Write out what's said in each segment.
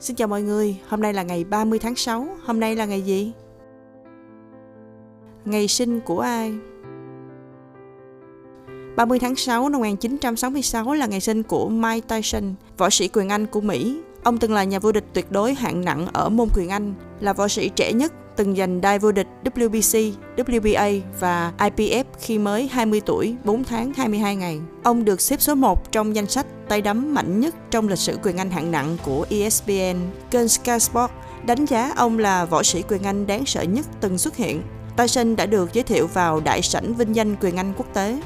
Xin chào mọi người, hôm nay là ngày 30 tháng 6, hôm nay là ngày gì? Ngày sinh của ai? 30 tháng 6 năm 1966 là ngày sinh của Mike Tyson, võ sĩ quyền Anh của Mỹ. Ông từng là nhà vô địch tuyệt đối hạng nặng ở môn quyền Anh, là võ sĩ trẻ nhất từng giành đai vô địch WBC, WBA và IPF khi mới 20 tuổi, 4 tháng 22 ngày. Ông được xếp số 1 trong danh sách tay đấm mạnh nhất trong lịch sử quyền Anh hạng nặng của ESPN. Kênh Sky Sport đánh giá ông là võ sĩ quyền Anh đáng sợ nhất từng xuất hiện. Tyson đã được giới thiệu vào đại sảnh vinh danh quyền Anh quốc tế.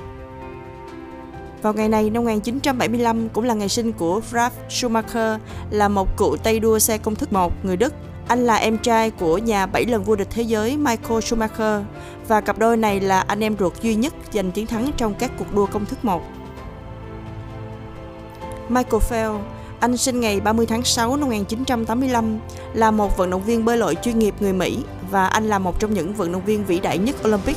Vào ngày này năm 1975 cũng là ngày sinh của Ralf Schumacher, là một cựu tay đua xe công thức 1 người Đức. Anh là em trai của nhà 7 lần vô địch thế giới Michael Schumacher và cặp đôi này là anh em ruột duy nhất giành chiến thắng trong các cuộc đua công thức 1. Michael Phelps, anh sinh ngày 30 tháng 6 năm 1985, là một vận động viên bơi lội chuyên nghiệp người Mỹ và anh là một trong những vận động viên vĩ đại nhất Olympic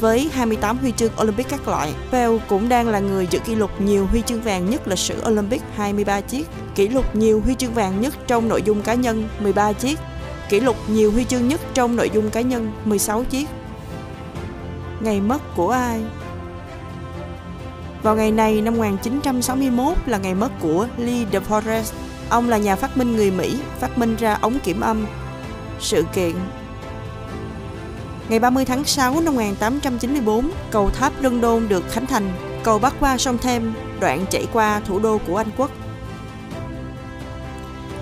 với 28 huy chương Olympic các loại. Phelps cũng đang là người giữ kỷ lục nhiều huy chương vàng nhất lịch sử Olympic 23 chiếc, kỷ lục nhiều huy chương vàng nhất trong nội dung cá nhân 13 chiếc, kỷ lục nhiều huy chương nhất trong nội dung cá nhân 16 chiếc. Ngày mất của ai? Vào ngày này năm 1961 là ngày mất của Lee De Forest. Ông là nhà phát minh người Mỹ, phát minh ra ống kiểm âm. Sự kiện Ngày 30 tháng 6 năm 1894, cầu tháp London được khánh thành. Cầu bắc qua sông Thames, đoạn chảy qua thủ đô của Anh quốc.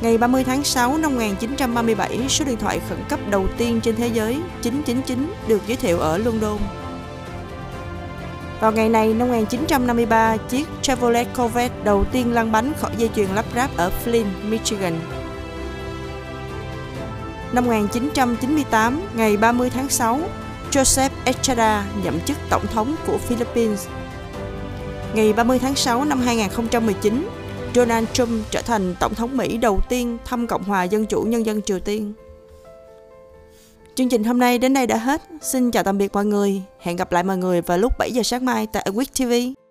Ngày 30 tháng 6 năm 1937, số điện thoại khẩn cấp đầu tiên trên thế giới 999 được giới thiệu ở London. Vào ngày này năm 1953, chiếc Chevrolet Corvette đầu tiên lăn bánh khỏi dây chuyền lắp ráp ở Flint, Michigan. Năm 1998, ngày 30 tháng 6, Joseph Estrada nhậm chức tổng thống của Philippines. Ngày 30 tháng 6 năm 2019, Donald Trump trở thành tổng thống Mỹ đầu tiên thăm Cộng hòa Dân chủ Nhân dân Triều Tiên. Chương trình hôm nay đến đây đã hết. Xin chào tạm biệt mọi người. Hẹn gặp lại mọi người vào lúc 7 giờ sáng mai tại Quick TV.